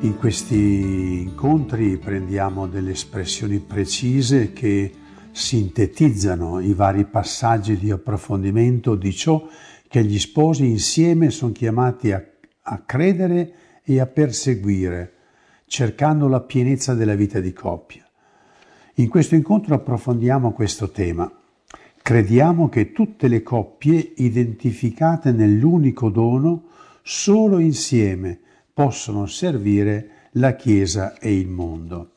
In questi incontri prendiamo delle espressioni precise che sintetizzano i vari passaggi di approfondimento di ciò che gli sposi insieme sono chiamati a, a credere e a perseguire, cercando la pienezza della vita di coppia. In questo incontro approfondiamo questo tema. Crediamo che tutte le coppie identificate nell'unico dono solo insieme possono servire la Chiesa e il mondo.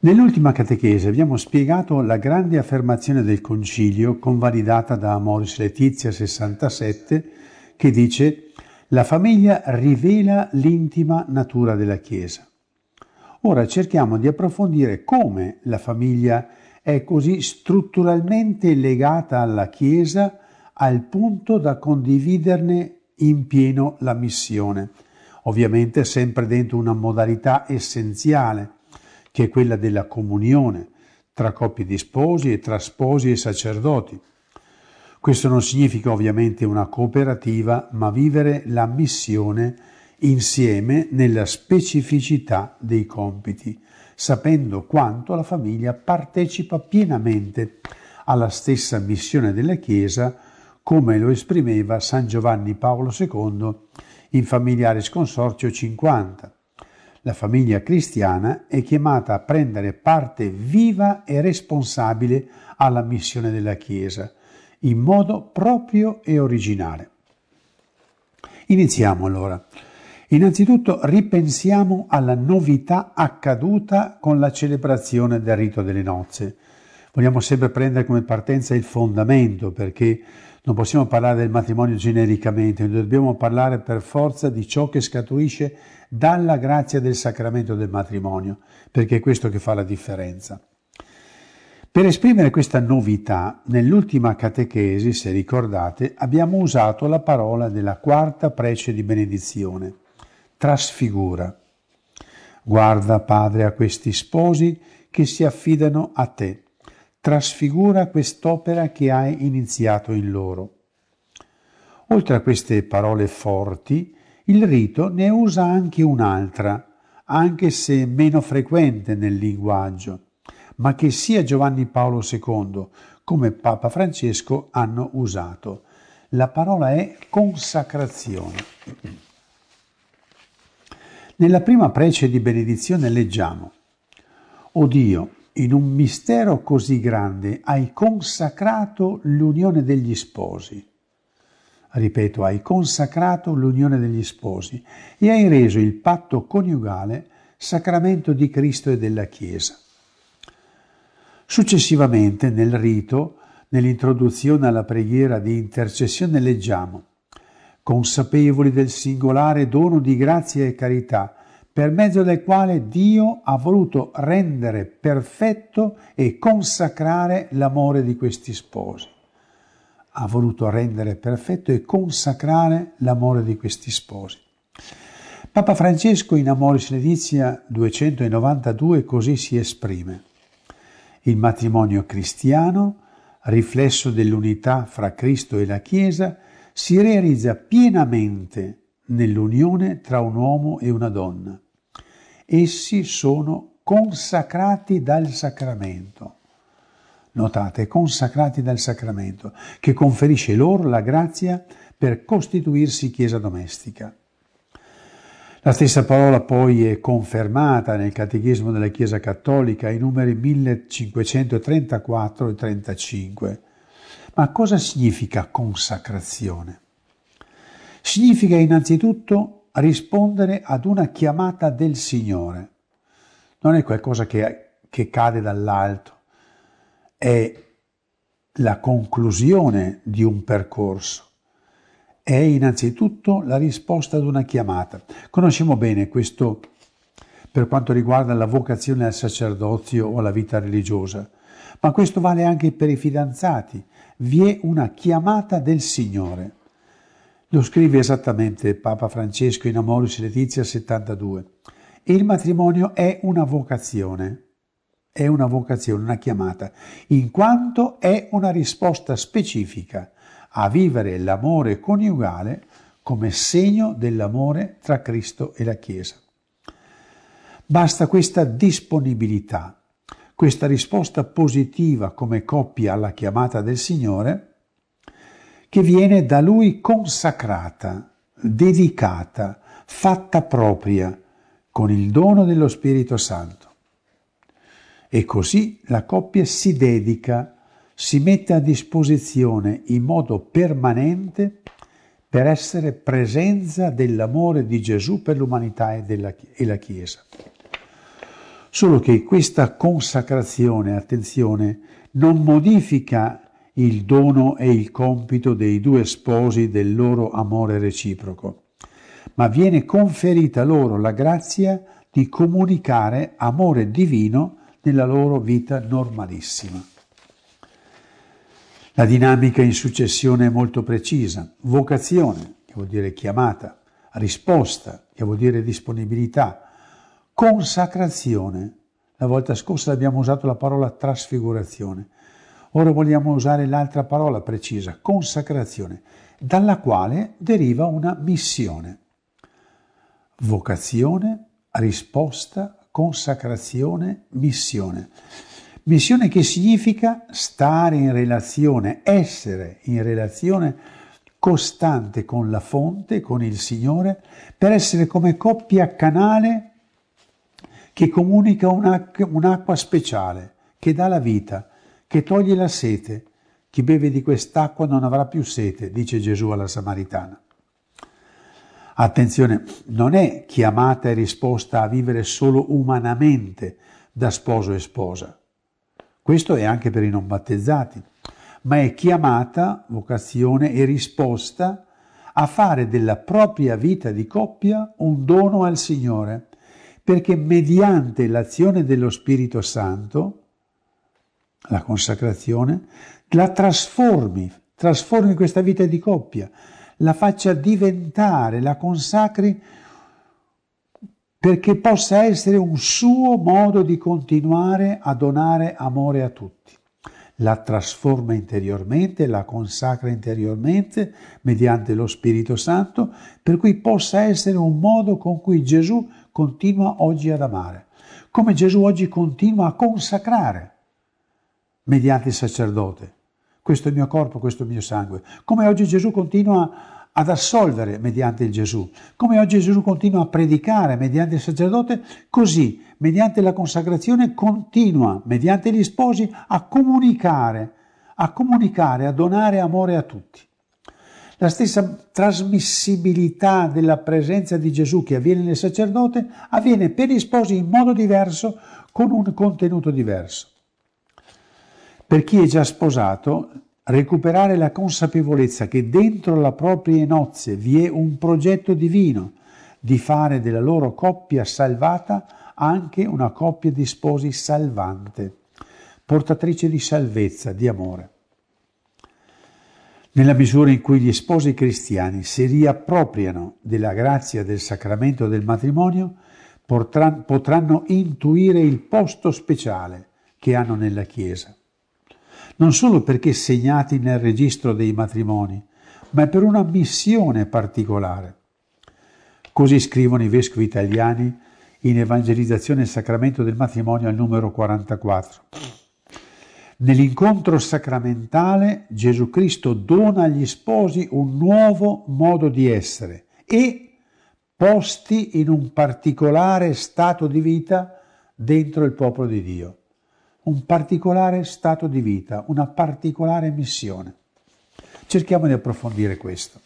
Nell'ultima catechesi abbiamo spiegato la grande affermazione del Concilio convalidata da Amoris Letizia 67 che dice la famiglia rivela l'intima natura della Chiesa. Ora cerchiamo di approfondire come la famiglia è così strutturalmente legata alla Chiesa al punto da condividerne in pieno la missione, ovviamente sempre dentro una modalità essenziale che è quella della comunione tra coppie di sposi e tra sposi e sacerdoti. Questo non significa ovviamente una cooperativa, ma vivere la missione insieme nella specificità dei compiti, sapendo quanto la famiglia partecipa pienamente alla stessa missione della Chiesa, come lo esprimeva San Giovanni Paolo II in Familiaris Consorzio 50 la famiglia cristiana è chiamata a prendere parte viva e responsabile alla missione della Chiesa, in modo proprio e originale. Iniziamo allora. Innanzitutto ripensiamo alla novità accaduta con la celebrazione del rito delle nozze. Vogliamo sempre prendere come partenza il fondamento perché non possiamo parlare del matrimonio genericamente, dobbiamo parlare per forza di ciò che scaturisce dalla grazia del sacramento del matrimonio, perché è questo che fa la differenza. Per esprimere questa novità, nell'ultima catechesi, se ricordate, abbiamo usato la parola della quarta prece di benedizione, trasfigura. Guarda, Padre, a questi sposi che si affidano a te trasfigura quest'opera che hai iniziato in loro. Oltre a queste parole forti, il rito ne usa anche un'altra, anche se meno frequente nel linguaggio, ma che sia Giovanni Paolo II come Papa Francesco hanno usato. La parola è consacrazione. Nella prima prece di benedizione leggiamo, O Dio, in un mistero così grande hai consacrato l'unione degli sposi. Ripeto, hai consacrato l'unione degli sposi e hai reso il patto coniugale sacramento di Cristo e della Chiesa. Successivamente nel rito, nell'introduzione alla preghiera di intercessione leggiamo, consapevoli del singolare dono di grazia e carità, per mezzo del quale Dio ha voluto rendere perfetto e consacrare l'amore di questi sposi. Ha voluto rendere perfetto e consacrare l'amore di questi sposi. Papa Francesco in Amoris Letizia 292 così si esprime. Il matrimonio cristiano, riflesso dell'unità fra Cristo e la Chiesa, si realizza pienamente nell'unione tra un uomo e una donna essi sono consacrati dal sacramento. Notate, consacrati dal sacramento, che conferisce loro la grazia per costituirsi chiesa domestica. La stessa parola poi è confermata nel Catechismo della Chiesa Cattolica ai numeri 1534 e 35. Ma cosa significa consacrazione? Significa innanzitutto rispondere ad una chiamata del Signore. Non è qualcosa che, che cade dall'alto, è la conclusione di un percorso. È innanzitutto la risposta ad una chiamata. Conosciamo bene questo per quanto riguarda la vocazione al sacerdozio o alla vita religiosa, ma questo vale anche per i fidanzati. Vi è una chiamata del Signore. Lo scrive esattamente Papa Francesco in Amoris Letizia 72. Il matrimonio è una vocazione, è una vocazione, una chiamata, in quanto è una risposta specifica a vivere l'amore coniugale come segno dell'amore tra Cristo e la Chiesa. Basta questa disponibilità, questa risposta positiva come coppia alla chiamata del Signore, che viene da Lui consacrata, dedicata, fatta propria, con il dono dello Spirito Santo. E così la coppia si dedica, si mette a disposizione in modo permanente per essere presenza dell'amore di Gesù per l'umanità e, della, e la Chiesa. Solo che questa consacrazione, attenzione, non modifica il dono e il compito dei due sposi del loro amore reciproco, ma viene conferita loro la grazia di comunicare amore divino nella loro vita normalissima. La dinamica in successione è molto precisa. Vocazione, che vuol dire chiamata, risposta, che vuol dire disponibilità, consacrazione. La volta scorsa abbiamo usato la parola trasfigurazione. Ora vogliamo usare l'altra parola precisa, consacrazione, dalla quale deriva una missione. Vocazione, risposta, consacrazione, missione. Missione che significa stare in relazione, essere in relazione costante con la fonte, con il Signore, per essere come coppia canale che comunica un'acqua speciale, che dà la vita, che toglie la sete. Chi beve di quest'acqua non avrà più sete, dice Gesù alla Samaritana. Attenzione, non è chiamata e risposta a vivere solo umanamente da sposo e sposa. Questo è anche per i non battezzati, ma è chiamata, vocazione e risposta a fare della propria vita di coppia un dono al Signore perché mediante l'azione dello Spirito Santo, la consacrazione, la trasformi, trasformi questa vita di coppia, la faccia diventare, la consacri perché possa essere un suo modo di continuare a donare amore a tutti. La trasforma interiormente, la consacra interiormente mediante lo Spirito Santo, per cui possa essere un modo con cui Gesù continua oggi ad amare, come Gesù oggi continua a consacrare mediante il sacerdote. Questo è il mio corpo, questo è il mio sangue. Come oggi Gesù continua ad assolvere mediante il Gesù, come oggi Gesù continua a predicare mediante il sacerdote, così mediante la consacrazione continua, mediante gli sposi, a comunicare, a comunicare, a donare amore a tutti. La stessa trasmissibilità della presenza di Gesù che avviene nel sacerdote avviene per gli sposi in modo diverso, con un contenuto diverso. Per chi è già sposato, recuperare la consapevolezza che dentro la propria nozze vi è un progetto divino di fare della loro coppia salvata anche una coppia di sposi salvante, portatrice di salvezza, di amore. Nella misura in cui gli sposi cristiani si riappropriano della grazia del sacramento del matrimonio, potranno intuire il posto speciale che hanno nella Chiesa. Non solo perché segnati nel registro dei matrimoni, ma per una missione particolare. Così scrivono i vescovi italiani in Evangelizzazione e Sacramento del matrimonio al numero 44. Nell'incontro sacramentale Gesù Cristo dona agli sposi un nuovo modo di essere e posti in un particolare stato di vita dentro il popolo di Dio. Un particolare stato di vita, una particolare missione. Cerchiamo di approfondire questo.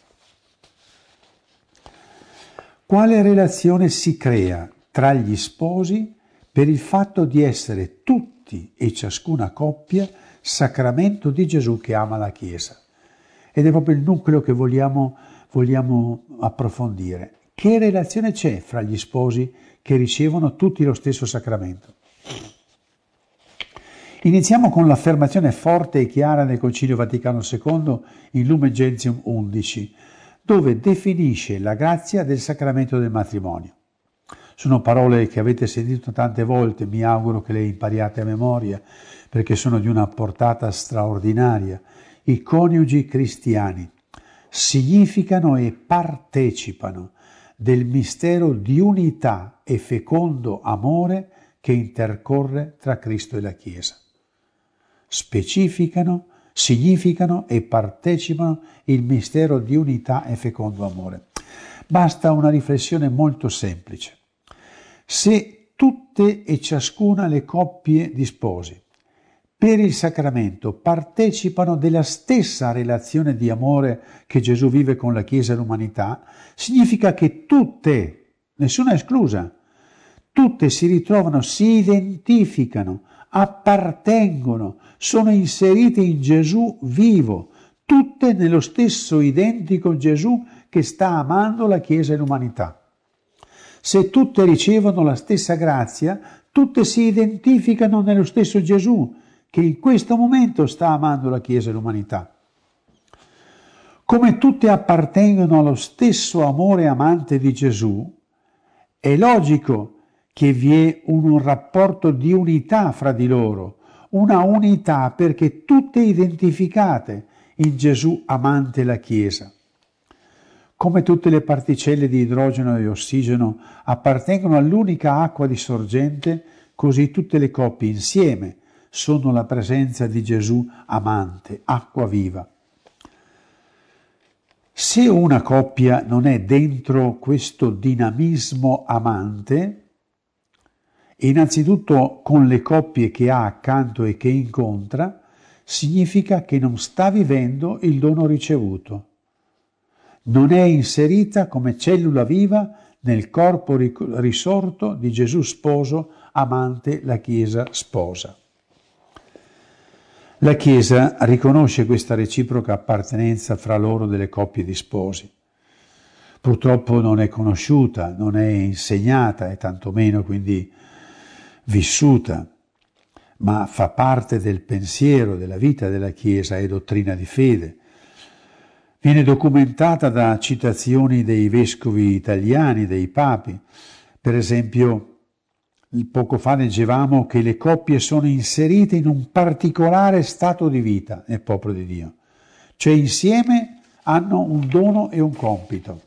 Quale relazione si crea tra gli sposi per il fatto di essere tutti e ciascuna coppia sacramento di Gesù che ama la Chiesa. Ed è proprio il nucleo che vogliamo, vogliamo approfondire. Che relazione c'è fra gli sposi che ricevono tutti lo stesso sacramento? Iniziamo con l'affermazione forte e chiara del Concilio Vaticano II in Lumen Gentium 11, dove definisce la grazia del sacramento del matrimonio. Sono parole che avete sentito tante volte, mi auguro che le impariate a memoria, perché sono di una portata straordinaria. I coniugi cristiani significano e partecipano del mistero di unità e fecondo amore che intercorre tra Cristo e la Chiesa. Specificano, significano e partecipano il mistero di unità e fecondo amore. Basta una riflessione molto semplice. Se tutte e ciascuna le coppie di sposi per il sacramento partecipano della stessa relazione di amore che Gesù vive con la Chiesa e l'umanità, significa che tutte, nessuna esclusa, tutte si ritrovano, si identificano, appartengono, sono inserite in Gesù vivo, tutte nello stesso identico Gesù che sta amando la Chiesa e l'umanità. Se tutte ricevono la stessa grazia, tutte si identificano nello stesso Gesù che in questo momento sta amando la Chiesa e l'umanità. Come tutte appartengono allo stesso amore amante di Gesù, è logico che vi è un rapporto di unità fra di loro, una unità perché tutte identificate in Gesù amante la Chiesa. Come tutte le particelle di idrogeno e ossigeno appartengono all'unica acqua di sorgente, così tutte le coppie insieme sono la presenza di Gesù amante, acqua viva. Se una coppia non è dentro questo dinamismo amante, innanzitutto con le coppie che ha accanto e che incontra, significa che non sta vivendo il dono ricevuto. Non è inserita come cellula viva nel corpo risorto di Gesù sposo, amante la Chiesa sposa. La Chiesa riconosce questa reciproca appartenenza fra loro delle coppie di sposi. Purtroppo non è conosciuta, non è insegnata e tantomeno quindi vissuta, ma fa parte del pensiero, della vita della Chiesa, è dottrina di fede. Viene documentata da citazioni dei vescovi italiani, dei papi. Per esempio, Poco fa leggevamo che le coppie sono inserite in un particolare stato di vita nel popolo di Dio, cioè insieme hanno un dono e un compito.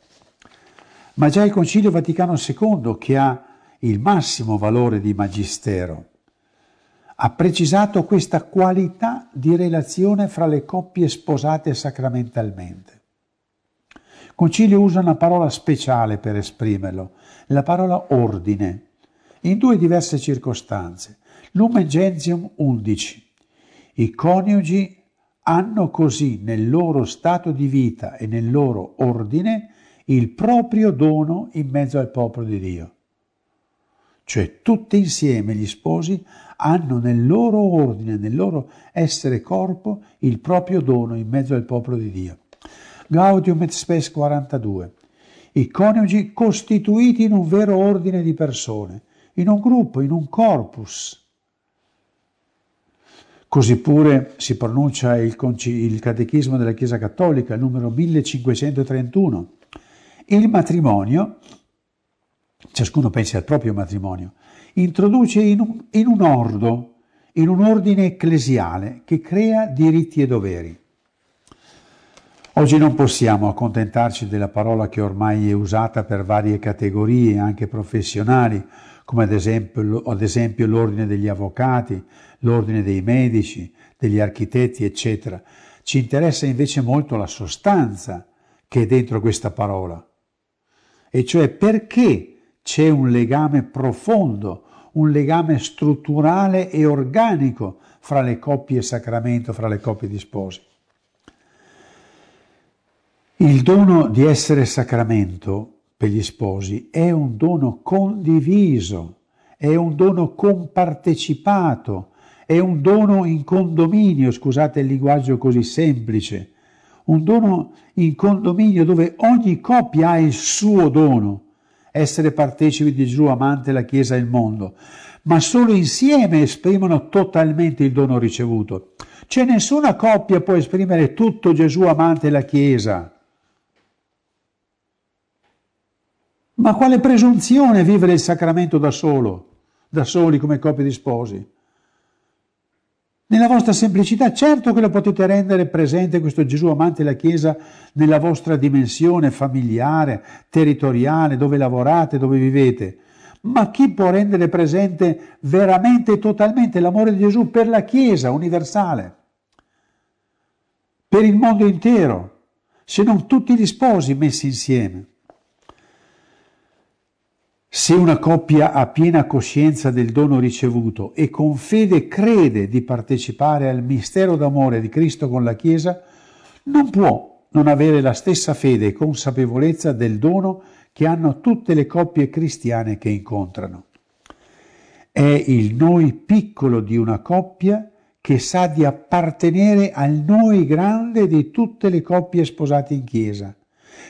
Ma già il Concilio Vaticano II, che ha il massimo valore di magistero, ha precisato questa qualità di relazione fra le coppie sposate sacramentalmente. Il Concilio usa una parola speciale per esprimerlo, la parola ordine in due diverse circostanze. Lumen Gentium 11. I coniugi hanno così nel loro stato di vita e nel loro ordine il proprio dono in mezzo al popolo di Dio. Cioè tutti insieme gli sposi hanno nel loro ordine, nel loro essere corpo, il proprio dono in mezzo al popolo di Dio. Gaudium et Spes 42. I coniugi costituiti in un vero ordine di persone, in un gruppo, in un corpus. Così pure si pronuncia il, il Catechismo della Chiesa Cattolica, numero 1531. Il matrimonio, ciascuno pensi al proprio matrimonio, introduce in un, in un ordo, in un ordine ecclesiale che crea diritti e doveri. Oggi non possiamo accontentarci della parola che ormai è usata per varie categorie, anche professionali, come ad esempio, ad esempio l'ordine degli avvocati, l'ordine dei medici, degli architetti, eccetera. Ci interessa invece molto la sostanza che è dentro questa parola, e cioè perché c'è un legame profondo, un legame strutturale e organico fra le coppie sacramento, fra le coppie di sposi. Il dono di essere sacramento per gli sposi è un dono condiviso, è un dono compartecipato, è un dono in condominio, scusate il linguaggio così semplice, un dono in condominio dove ogni coppia ha il suo dono, essere partecipi di Gesù amante la Chiesa e il mondo, ma solo insieme esprimono totalmente il dono ricevuto. C'è nessuna coppia può esprimere tutto Gesù amante la Chiesa. Ma quale presunzione vivere il sacramento da solo, da soli come coppie di sposi? Nella vostra semplicità, certo che lo potete rendere presente questo Gesù amante la Chiesa nella vostra dimensione familiare, territoriale, dove lavorate, dove vivete. Ma chi può rendere presente veramente e totalmente l'amore di Gesù per la Chiesa universale, per il mondo intero, se non tutti gli sposi messi insieme? Se una coppia ha piena coscienza del dono ricevuto e con fede crede di partecipare al mistero d'amore di Cristo con la Chiesa, non può non avere la stessa fede e consapevolezza del dono che hanno tutte le coppie cristiane che incontrano. È il noi piccolo di una coppia che sa di appartenere al noi grande di tutte le coppie sposate in Chiesa,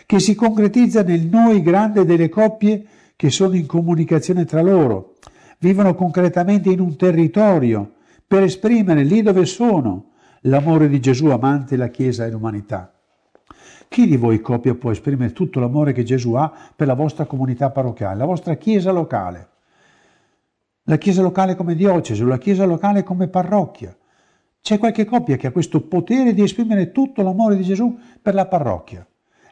che si concretizza nel noi grande delle coppie che sono in comunicazione tra loro, vivono concretamente in un territorio per esprimere lì dove sono l'amore di Gesù amante la Chiesa e l'umanità. Chi di voi coppia può esprimere tutto l'amore che Gesù ha per la vostra comunità parrocchiale, la vostra Chiesa locale? La Chiesa locale come diocesi, la Chiesa locale come parrocchia. C'è qualche coppia che ha questo potere di esprimere tutto l'amore di Gesù per la parrocchia.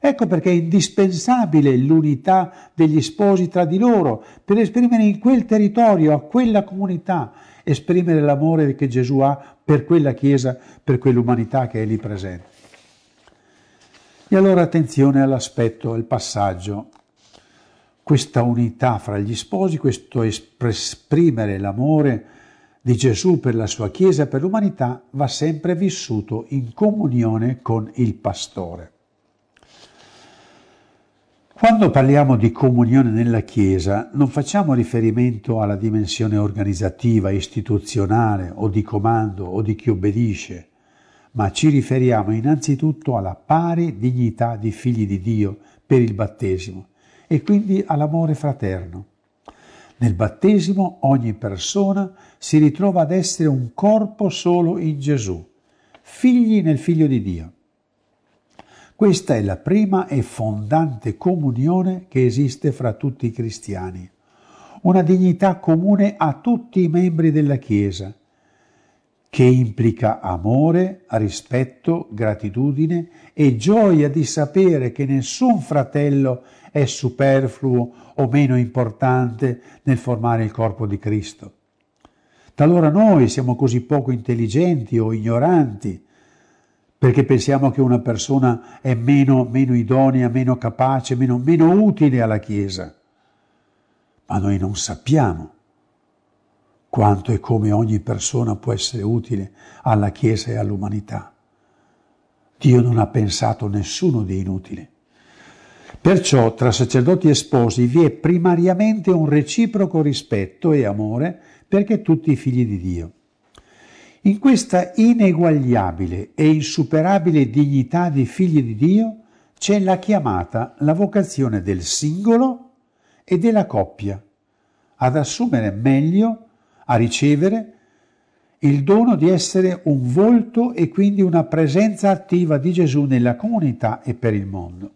Ecco perché è indispensabile l'unità degli sposi tra di loro per esprimere in quel territorio, a quella comunità, esprimere l'amore che Gesù ha per quella Chiesa, per quell'umanità che è lì presente. E allora attenzione all'aspetto, al passaggio. Questa unità fra gli sposi, questo esprimere l'amore di Gesù per la sua Chiesa per l'umanità va sempre vissuto in comunione con il pastore. Quando parliamo di comunione nella Chiesa non facciamo riferimento alla dimensione organizzativa, istituzionale o di comando o di chi obbedisce, ma ci riferiamo innanzitutto alla pari dignità di figli di Dio per il battesimo e quindi all'amore fraterno. Nel battesimo ogni persona si ritrova ad essere un corpo solo in Gesù, figli nel Figlio di Dio. Questa è la prima e fondante comunione che esiste fra tutti i cristiani, una dignità comune a tutti i membri della Chiesa, che implica amore, rispetto, gratitudine e gioia di sapere che nessun fratello è superfluo o meno importante nel formare il corpo di Cristo. Talora noi siamo così poco intelligenti o ignoranti perché pensiamo che una persona è meno, meno idonea, meno capace, meno, meno utile alla Chiesa. Ma noi non sappiamo quanto e come ogni persona può essere utile alla Chiesa e all'umanità. Dio non ha pensato nessuno di inutile. Perciò tra sacerdoti e sposi vi è primariamente un reciproco rispetto e amore perché tutti figli di Dio. In questa ineguagliabile e insuperabile dignità di figli di Dio c'è la chiamata, la vocazione del singolo e della coppia ad assumere meglio, a ricevere il dono di essere un volto e quindi una presenza attiva di Gesù nella comunità e per il mondo.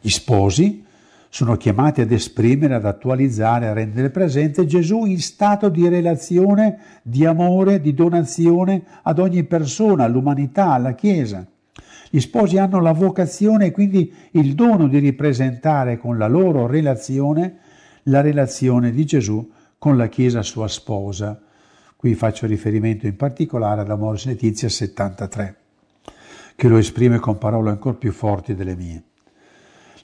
Gli sposi sono chiamati ad esprimere, ad attualizzare, a rendere presente Gesù in stato di relazione, di amore, di donazione ad ogni persona, all'umanità, alla Chiesa. Gli sposi hanno la vocazione e quindi il dono di ripresentare con la loro relazione la relazione di Gesù con la Chiesa sua sposa. Qui faccio riferimento in particolare ad Amoris Letizia 73, che lo esprime con parole ancora più forti delle mie.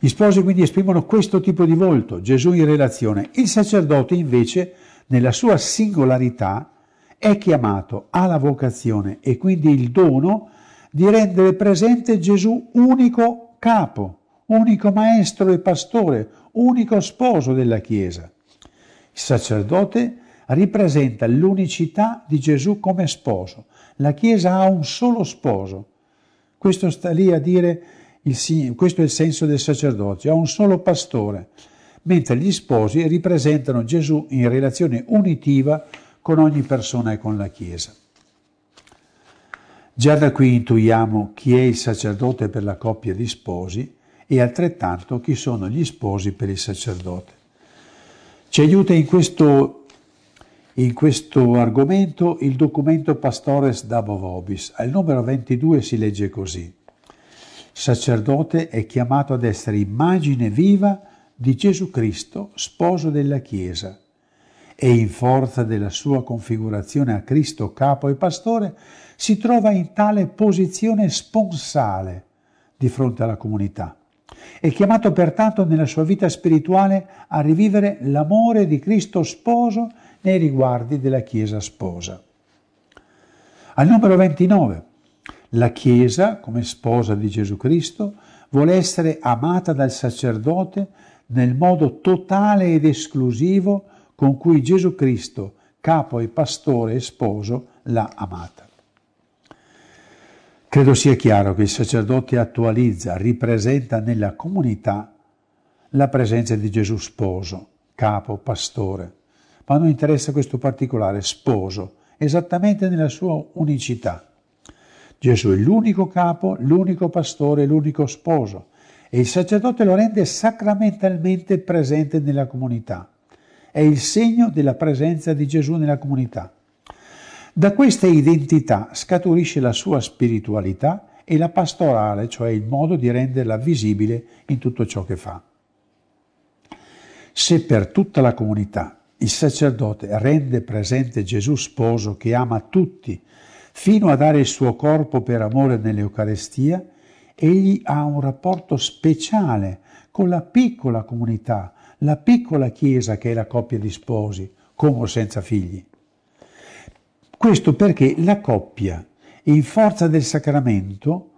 Gli sposi quindi esprimono questo tipo di volto, Gesù in relazione. Il sacerdote invece, nella sua singolarità, è chiamato alla vocazione e quindi il dono di rendere presente Gesù unico capo, unico maestro e pastore, unico sposo della Chiesa. Il sacerdote ripresenta l'unicità di Gesù come sposo. La Chiesa ha un solo sposo. Questo sta lì a dire il, questo è il senso del sacerdozio, ha un solo pastore, mentre gli sposi ripresentano Gesù in relazione unitiva con ogni persona e con la Chiesa. Già da qui intuiamo chi è il sacerdote per la coppia di sposi e altrettanto chi sono gli sposi per il sacerdote. Ci aiuta in questo in questo argomento il documento Pastores Dabo Vobis. Al numero 22 si legge così. Sacerdote è chiamato ad essere immagine viva di Gesù Cristo, sposo della Chiesa, e in forza della sua configurazione a Cristo capo e pastore si trova in tale posizione sponsale di fronte alla comunità. È chiamato pertanto nella sua vita spirituale a rivivere l'amore di Cristo sposo nei riguardi della Chiesa sposa. Al numero 29, la Chiesa, come sposa di Gesù Cristo, vuole essere amata dal sacerdote nel modo totale ed esclusivo con cui Gesù Cristo, capo e pastore e sposo, l'ha amata. Credo sia chiaro che il sacerdote attualizza, ripresenta nella comunità la presenza di Gesù sposo, capo, pastore. Ma a noi interessa questo particolare, sposo, esattamente nella sua unicità. Gesù è l'unico capo, l'unico pastore, l'unico sposo e il sacerdote lo rende sacramentalmente presente nella comunità. È il segno della presenza di Gesù nella comunità. Da questa identità scaturisce la sua spiritualità e la pastorale, cioè il modo di renderla visibile in tutto ciò che fa. Se per tutta la comunità il sacerdote rende presente Gesù sposo che ama tutti, fino a dare il suo corpo per amore nell'Eucarestia, egli ha un rapporto speciale con la piccola comunità, la piccola chiesa che è la coppia di sposi, con o senza figli. Questo perché la coppia, in forza del sacramento,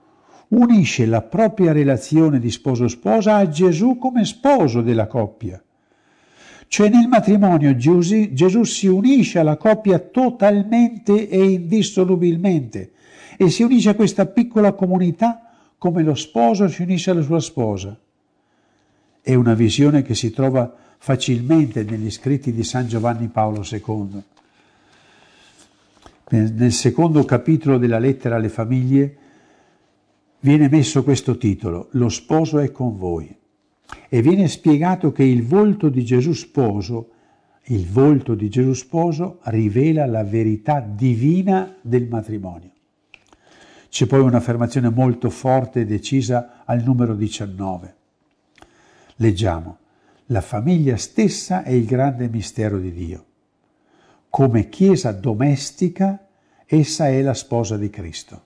unisce la propria relazione di sposo-sposa a Gesù come sposo della coppia. Cioè nel matrimonio Gesù, si unisce alla coppia totalmente e indissolubilmente e si unisce a questa piccola comunità come lo sposo si unisce alla sua sposa. È una visione che si trova facilmente negli scritti di San Giovanni Paolo II. Nel secondo capitolo della lettera alle famiglie viene messo questo titolo, Lo sposo è con voi, e viene spiegato che il volto di Gesù sposo, il volto di Gesù sposo rivela la verità divina del matrimonio. C'è poi un'affermazione molto forte e decisa al numero 19. Leggiamo, la famiglia stessa è il grande mistero di Dio. Come chiesa domestica, essa è la sposa di Cristo.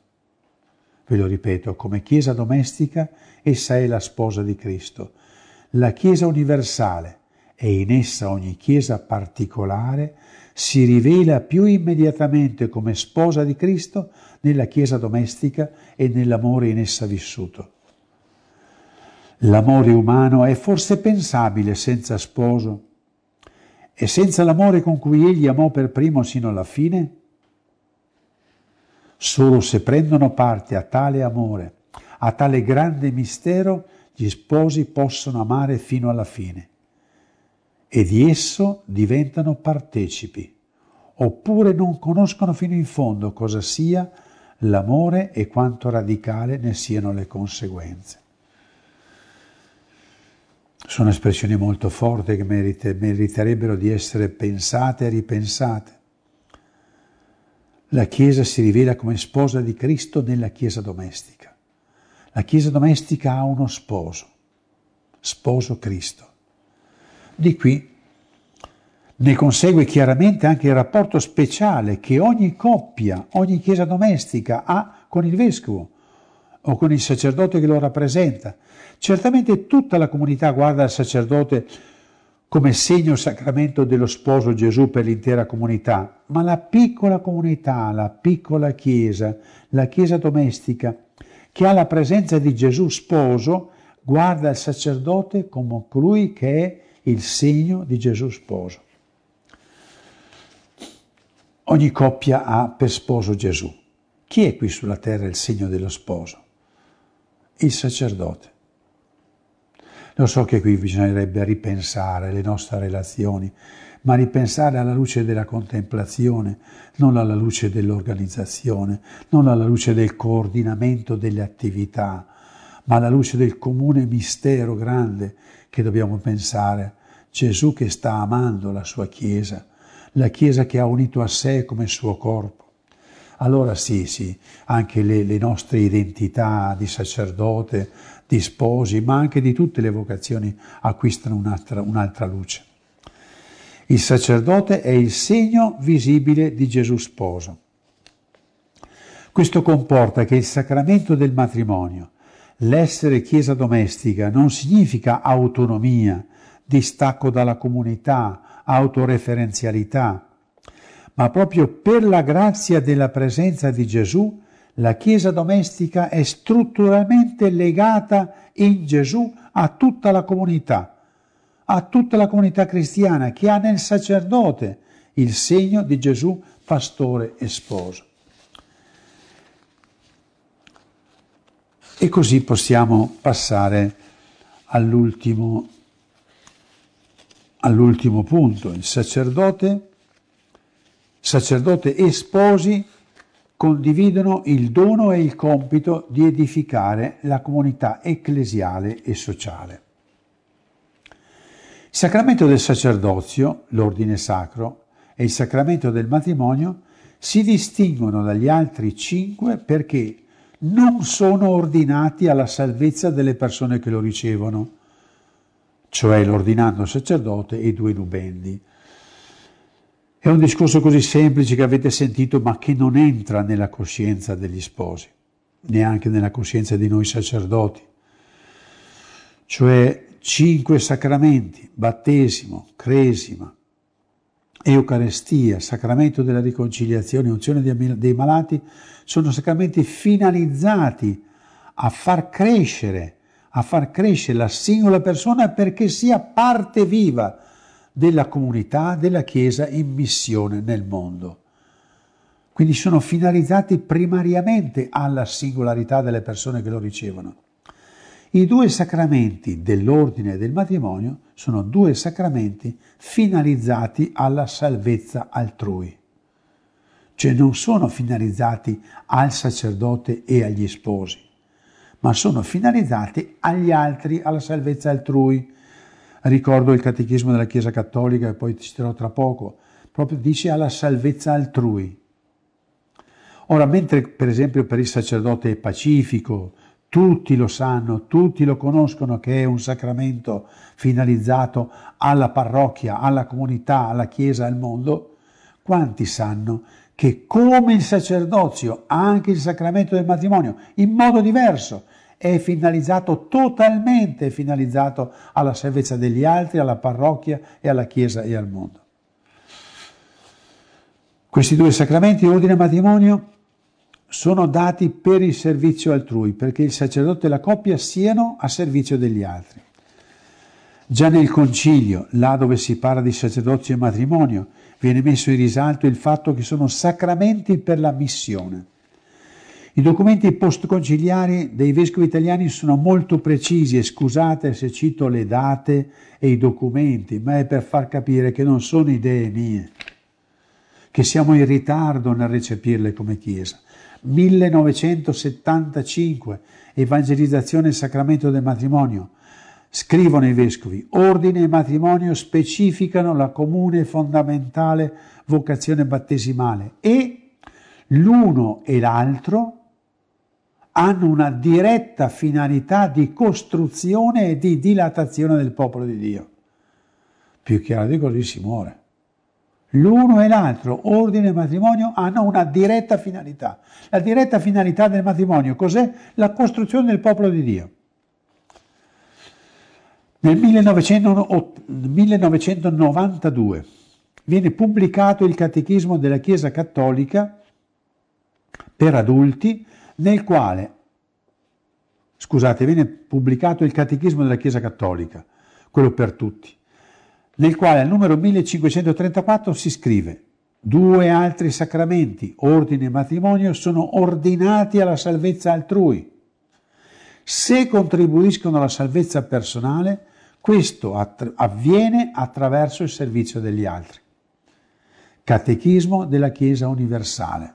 Ve lo ripeto, come chiesa domestica, essa è la sposa di Cristo. La chiesa universale e in essa ogni chiesa particolare si rivela più immediatamente come sposa di Cristo nella chiesa domestica e nell'amore in essa vissuto. L'amore umano è forse pensabile senza sposo? e senza l'amore con cui egli amò per primo sino alla fine? Solo se prendono parte a tale amore, a tale grande mistero, gli sposi possono amare fino alla fine e di esso diventano partecipi, oppure non conoscono fino in fondo cosa sia l'amore e quanto radicale ne siano le conseguenze. Sono espressioni molto forti che merite, meriterebbero di essere pensate e ripensate. La Chiesa si rivela come sposa di Cristo nella Chiesa domestica. La Chiesa domestica ha uno sposo, sposo Cristo. Di qui ne consegue chiaramente anche il rapporto speciale che ogni coppia, ogni Chiesa domestica ha con il Vescovo o con il sacerdote che lo rappresenta. Certamente tutta la comunità guarda il sacerdote come segno sacramento dello sposo Gesù per l'intera comunità, ma la piccola comunità, la piccola chiesa, la chiesa domestica, che ha la presenza di Gesù sposo, guarda il sacerdote come colui che è il segno di Gesù sposo. Ogni coppia ha per sposo Gesù. Chi è qui sulla terra il segno dello sposo? il sacerdote. Lo so che qui bisognerebbe ripensare le nostre relazioni, ma ripensare alla luce della contemplazione, non alla luce dell'organizzazione, non alla luce del coordinamento delle attività, ma alla luce del comune mistero grande che dobbiamo pensare. Gesù che sta amando la sua Chiesa, la Chiesa che ha unito a sé come suo corpo. Allora sì, sì, anche le, le nostre identità di sacerdote, di sposi, ma anche di tutte le vocazioni acquistano un'altra, un'altra luce. Il sacerdote è il segno visibile di Gesù sposo. Questo comporta che il sacramento del matrimonio, l'essere chiesa domestica, non significa autonomia, distacco dalla comunità, autoreferenzialità, ma proprio per la grazia della presenza di Gesù, la chiesa domestica è strutturalmente legata in Gesù a tutta la comunità, a tutta la comunità cristiana che ha nel sacerdote il segno di Gesù pastore e sposo. E così possiamo passare all'ultimo, all'ultimo punto. Il sacerdote, sacerdote e sposi condividono il dono e il compito di edificare la comunità ecclesiale e sociale. Il sacramento del sacerdozio, l'ordine sacro, e il sacramento del matrimonio si distinguono dagli altri cinque perché non sono ordinati alla salvezza delle persone che lo ricevono, cioè l'ordinando sacerdote e i due nubendi. È un discorso così semplice che avete sentito, ma che non entra nella coscienza degli sposi, neanche nella coscienza di noi sacerdoti. Cioè cinque sacramenti, battesimo, cresima, Eucaristia, sacramento della riconciliazione, unzione dei malati, sono sacramenti finalizzati a far crescere, a far crescere la singola persona perché sia parte viva della comunità, della Chiesa in missione nel mondo. Quindi sono finalizzati primariamente alla singolarità delle persone che lo ricevono. I due sacramenti dell'ordine e del matrimonio sono due sacramenti finalizzati alla salvezza altrui, cioè non sono finalizzati al sacerdote e agli sposi, ma sono finalizzati agli altri, alla salvezza altrui. Ricordo il catechismo della Chiesa Cattolica, e poi citerò tra poco, proprio dice alla salvezza altrui. Ora, mentre per esempio per il sacerdote è pacifico, tutti lo sanno, tutti lo conoscono che è un sacramento finalizzato alla parrocchia, alla comunità, alla Chiesa, al mondo. Quanti sanno che come il sacerdozio, anche il sacramento del matrimonio, in modo diverso, è finalizzato totalmente finalizzato alla salvezza degli altri, alla parrocchia e alla Chiesa e al mondo. Questi due sacramenti, ordine e matrimonio, sono dati per il servizio altrui, perché il sacerdote e la coppia siano a servizio degli altri. Già nel concilio, là dove si parla di sacerdozio e matrimonio, viene messo in risalto il fatto che sono sacramenti per la missione. I documenti postconciliari dei vescovi italiani sono molto precisi e scusate se cito le date e i documenti, ma è per far capire che non sono idee mie, che siamo in ritardo nel recepirle come Chiesa. 1975, Evangelizzazione e Sacramento del Matrimonio. Scrivono i vescovi, ordine e matrimonio specificano la comune e fondamentale vocazione battesimale e l'uno e l'altro hanno una diretta finalità di costruzione e di dilatazione del popolo di Dio. Più chiaro di così si muore. L'uno e l'altro, ordine e matrimonio, hanno una diretta finalità. La diretta finalità del matrimonio cos'è? La costruzione del popolo di Dio. Nel 1992 viene pubblicato il Catechismo della Chiesa Cattolica per adulti, nel quale, scusate, viene pubblicato il Catechismo della Chiesa Cattolica, quello per tutti, nel quale al numero 1534 si scrive Due altri sacramenti, ordine e matrimonio, sono ordinati alla salvezza altrui. Se contribuiscono alla salvezza personale, questo avviene attraverso il servizio degli altri. Catechismo della Chiesa universale.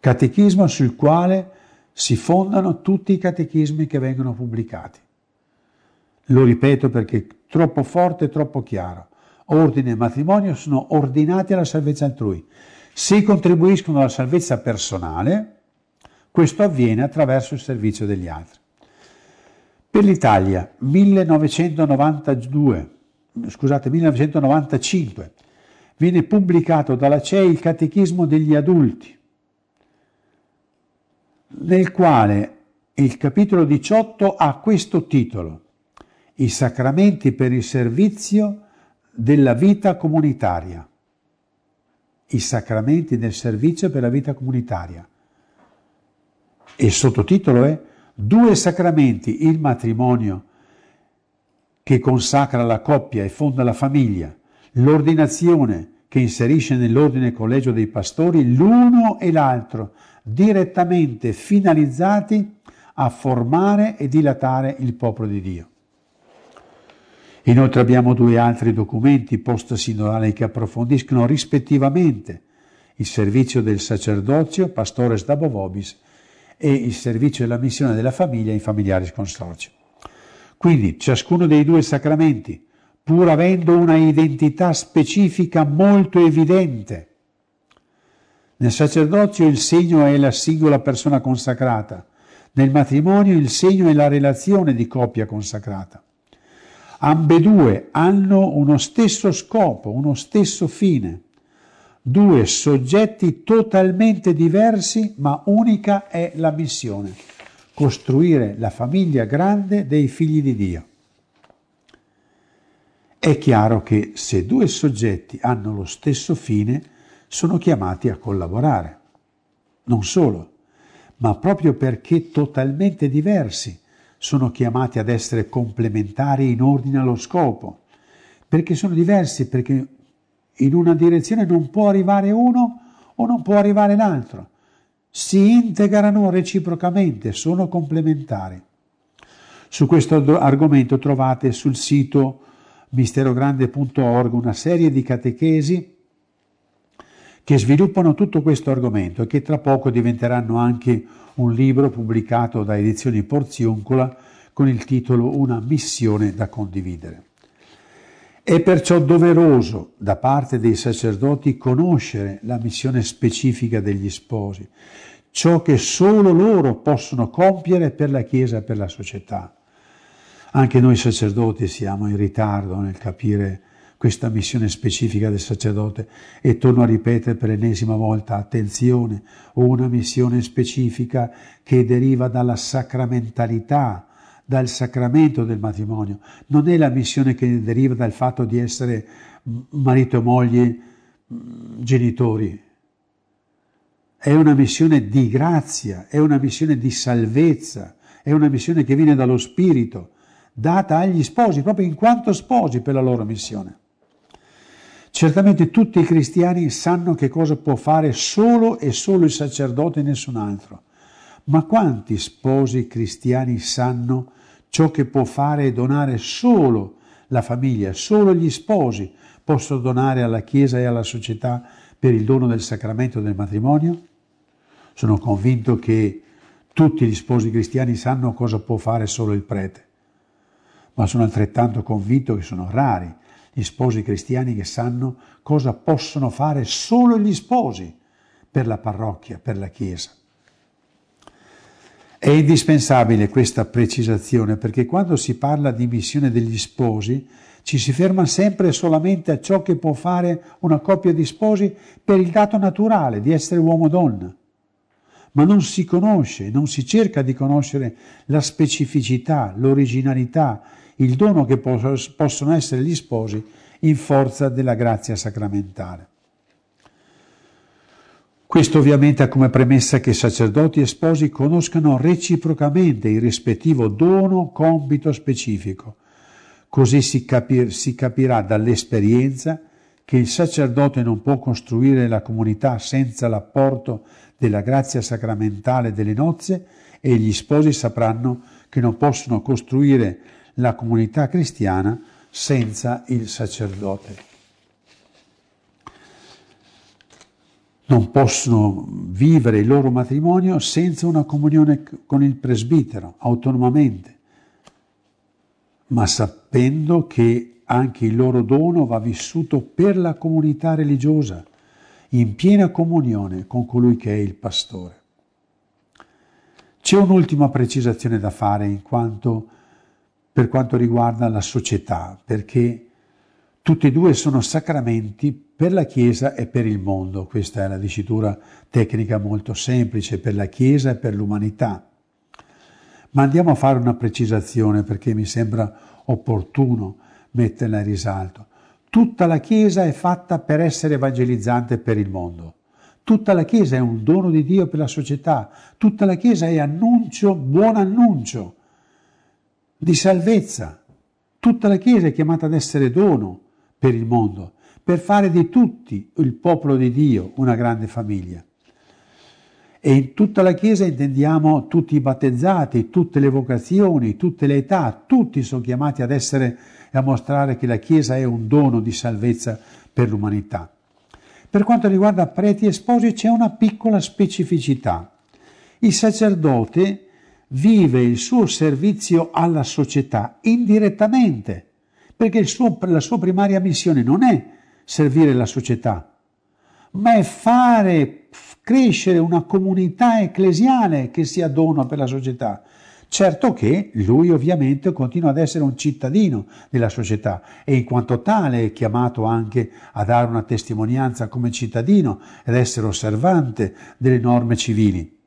Catechismo sul quale si fondano tutti i catechismi che vengono pubblicati. Lo ripeto perché troppo forte e troppo chiaro. ordine e matrimonio sono ordinati alla salvezza altrui. Se contribuiscono alla salvezza personale, questo avviene attraverso il servizio degli altri. Per l'Italia, 1992, scusate, 1995, viene pubblicato dalla CEI il Catechismo degli adulti, nel quale il capitolo 18 ha questo titolo, I sacramenti per il servizio della vita comunitaria. I sacramenti del servizio per la vita comunitaria. E il sottotitolo è Due sacramenti, il matrimonio che consacra la coppia e fonda la famiglia, l'ordinazione che inserisce nell'ordine collegio dei pastori l'uno e l'altro, direttamente finalizzati a formare e dilatare il popolo di Dio. Inoltre abbiamo due altri documenti post-sinodali che approfondiscono rispettivamente il servizio del sacerdozio, pastores da Bovobis, e il servizio della missione della famiglia in familiaris consorzio. Quindi ciascuno dei due sacramenti, pur avendo una identità specifica molto evidente, nel sacerdozio il segno è la singola persona consacrata, nel matrimonio il segno è la relazione di coppia consacrata. Ambedue hanno uno stesso scopo, uno stesso fine due soggetti totalmente diversi, ma unica è la missione, costruire la famiglia grande dei figli di Dio. È chiaro che se due soggetti hanno lo stesso fine, sono chiamati a collaborare. Non solo, ma proprio perché totalmente diversi, sono chiamati ad essere complementari in ordine allo scopo. Perché sono diversi, perché in una direzione non può arrivare uno o non può arrivare l'altro. Si integrano reciprocamente, sono complementari. Su questo argomento trovate sul sito misterogrande.org una serie di catechesi che sviluppano tutto questo argomento e che tra poco diventeranno anche un libro pubblicato da Edizioni Porziuncola con il titolo Una missione da condividere. È perciò doveroso da parte dei sacerdoti conoscere la missione specifica degli sposi, ciò che solo loro possono compiere per la Chiesa e per la società. Anche noi sacerdoti siamo in ritardo nel capire questa missione specifica del sacerdote e torno a ripetere per l'ennesima volta, attenzione, una missione specifica che deriva dalla sacramentalità dal sacramento del matrimonio, non è la missione che deriva dal fatto di essere marito e moglie, genitori. È una missione di grazia, è una missione di salvezza, è una missione che viene dallo Spirito, data agli sposi, proprio in quanto sposi per la loro missione. Certamente tutti i cristiani sanno che cosa può fare solo e solo il sacerdote e nessun altro. Ma quanti sposi cristiani sanno Ciò che può fare è donare solo la famiglia, solo gli sposi possono donare alla Chiesa e alla società per il dono del sacramento del matrimonio? Sono convinto che tutti gli sposi cristiani sanno cosa può fare solo il prete, ma sono altrettanto convinto che sono rari gli sposi cristiani che sanno cosa possono fare solo gli sposi per la parrocchia, per la Chiesa. È indispensabile questa precisazione perché quando si parla di missione degli sposi ci si ferma sempre solamente a ciò che può fare una coppia di sposi per il dato naturale di essere uomo-donna. Ma non si conosce, non si cerca di conoscere la specificità, l'originalità, il dono che possono essere gli sposi in forza della grazia sacramentale. Questo ovviamente ha come premessa che sacerdoti e sposi conoscano reciprocamente il rispettivo dono, compito specifico. Così si, capir, si capirà dall'esperienza che il sacerdote non può costruire la comunità senza l'apporto della grazia sacramentale delle nozze e gli sposi sapranno che non possono costruire la comunità cristiana senza il sacerdote. non possono vivere il loro matrimonio senza una comunione con il presbitero, autonomamente, ma sapendo che anche il loro dono va vissuto per la comunità religiosa, in piena comunione con colui che è il pastore. C'è un'ultima precisazione da fare quanto, per quanto riguarda la società, perché tutti e due sono sacramenti per la Chiesa e per il mondo. Questa è la dicitura tecnica molto semplice per la Chiesa e per l'umanità. Ma andiamo a fare una precisazione perché mi sembra opportuno metterla in risalto. Tutta la Chiesa è fatta per essere evangelizzante per il mondo. Tutta la Chiesa è un dono di Dio per la società. Tutta la Chiesa è annuncio, buon annuncio di salvezza. Tutta la Chiesa è chiamata ad essere dono per il mondo, per fare di tutti il popolo di Dio una grande famiglia. E in tutta la Chiesa intendiamo tutti i battezzati, tutte le vocazioni, tutte le età, tutti sono chiamati ad essere e a mostrare che la Chiesa è un dono di salvezza per l'umanità. Per quanto riguarda preti e sposi c'è una piccola specificità. Il sacerdote vive il suo servizio alla società indirettamente, perché suo, la sua primaria missione non è servire la società, ma è fare crescere una comunità ecclesiale che sia dono per la società. Certo che lui ovviamente continua ad essere un cittadino della società e in quanto tale è chiamato anche a dare una testimonianza come cittadino ed essere osservante delle norme civili.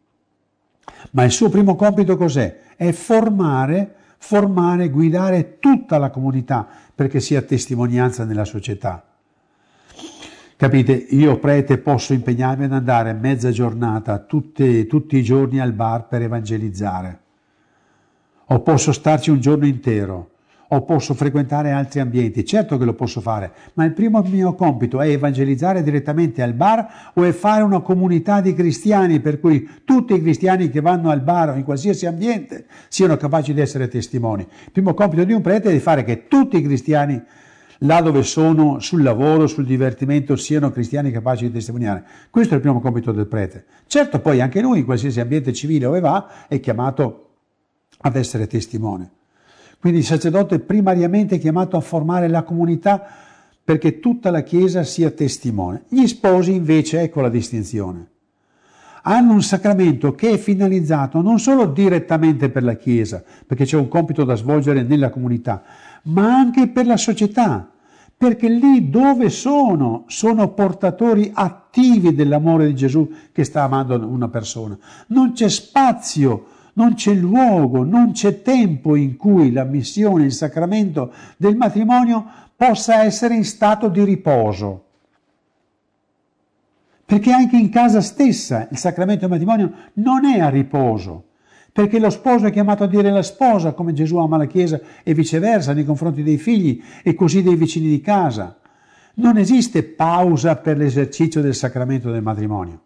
Ma il suo primo compito cos'è? È formare, formare, guidare tutta la comunità perché sia testimonianza nella società. Capite, io prete posso impegnarmi ad andare mezza giornata tutte, tutti i giorni al bar per evangelizzare, o posso starci un giorno intero, o posso frequentare altri ambienti. Certo che lo posso fare, ma il primo mio compito è evangelizzare direttamente al bar o è fare una comunità di cristiani per cui tutti i cristiani che vanno al bar o in qualsiasi ambiente siano capaci di essere testimoni. Il primo compito di un prete è di fare che tutti i cristiani là dove sono sul lavoro, sul divertimento, siano cristiani capaci di testimoniare. Questo è il primo compito del prete. Certo, poi anche lui, in qualsiasi ambiente civile dove va, è chiamato ad essere testimone. Quindi il sacerdote è primariamente chiamato a formare la comunità perché tutta la Chiesa sia testimone. Gli sposi invece, ecco la distinzione, hanno un sacramento che è finalizzato non solo direttamente per la Chiesa, perché c'è un compito da svolgere nella comunità, ma anche per la società, perché lì dove sono, sono portatori attivi dell'amore di Gesù che sta amando una persona. Non c'è spazio, non c'è luogo, non c'è tempo in cui la missione, il sacramento del matrimonio possa essere in stato di riposo. Perché anche in casa stessa il sacramento del matrimonio non è a riposo perché lo sposo è chiamato a dire la sposa come Gesù ama la Chiesa e viceversa nei confronti dei figli e così dei vicini di casa. Non esiste pausa per l'esercizio del sacramento del matrimonio.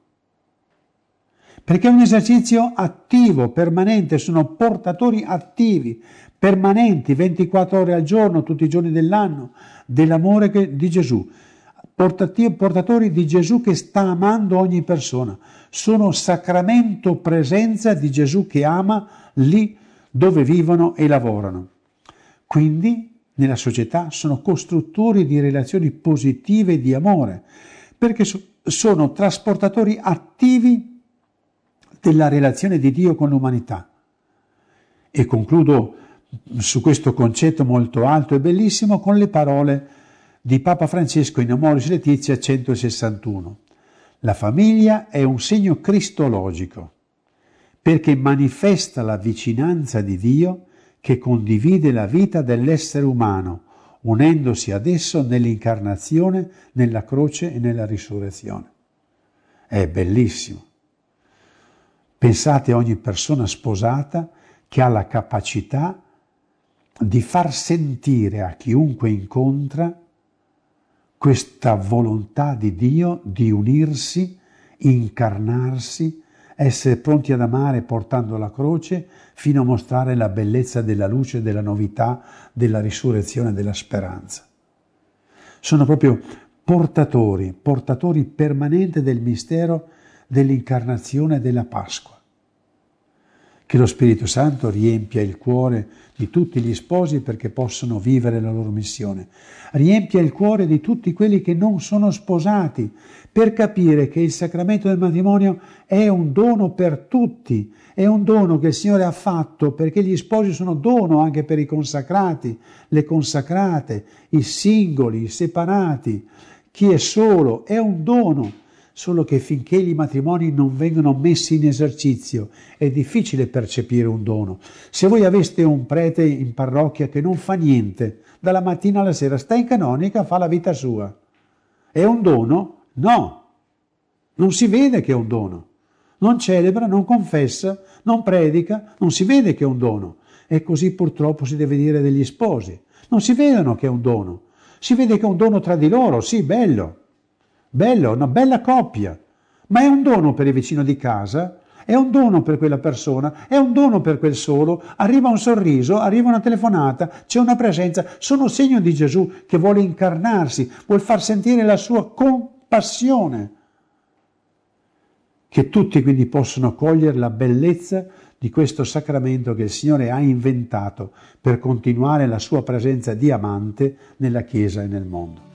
Perché è un esercizio attivo, permanente, sono portatori attivi, permanenti, 24 ore al giorno, tutti i giorni dell'anno, dell'amore di Gesù portatori di Gesù che sta amando ogni persona. Sono sacramento presenza di Gesù che ama lì dove vivono e lavorano. Quindi nella società sono costruttori di relazioni positive di amore, perché sono trasportatori attivi della relazione di Dio con l'umanità. E concludo su questo concetto molto alto e bellissimo con le parole di Papa Francesco in Amoris Letizia 161. La famiglia è un segno cristologico perché manifesta la vicinanza di Dio che condivide la vita dell'essere umano, unendosi ad esso nell'incarnazione, nella croce e nella risurrezione. È bellissimo. Pensate a ogni persona sposata che ha la capacità di far sentire a chiunque incontra questa volontà di Dio di unirsi, incarnarsi, essere pronti ad amare portando la croce fino a mostrare la bellezza della luce, della novità, della risurrezione, della speranza. Sono proprio portatori, portatori permanenti del mistero dell'incarnazione della Pasqua, Che lo Spirito Santo riempia il cuore di tutti gli sposi perché possano vivere la loro missione. Riempia il cuore di tutti quelli che non sono sposati per capire che il sacramento del matrimonio è un dono per tutti, è un dono che il Signore ha fatto perché gli sposi sono dono anche per i consacrati, le consacrate, i singoli, i separati, chi è solo, è un dono solo che finché i matrimoni non vengono messi in esercizio è difficile percepire un dono. Se voi aveste un prete in parrocchia che non fa niente, dalla mattina alla sera sta in canonica, fa la vita sua, è un dono? No, non si vede che è un dono. Non celebra, non confessa, non predica, non si vede che è un dono. E così purtroppo si deve dire degli sposi. Non si vedono che è un dono. Si vede che è un dono tra di loro, sì, bello, Bello, una bella coppia. Ma è un dono per il vicino di casa, è un dono per quella persona, è un dono per quel solo. Arriva un sorriso, arriva una telefonata, c'è una presenza. Sono segno di Gesù che vuole incarnarsi, vuole far sentire la sua compassione. Che tutti quindi possano cogliere la bellezza di questo sacramento che il Signore ha inventato per continuare la sua presenza di amante nella Chiesa e nel mondo.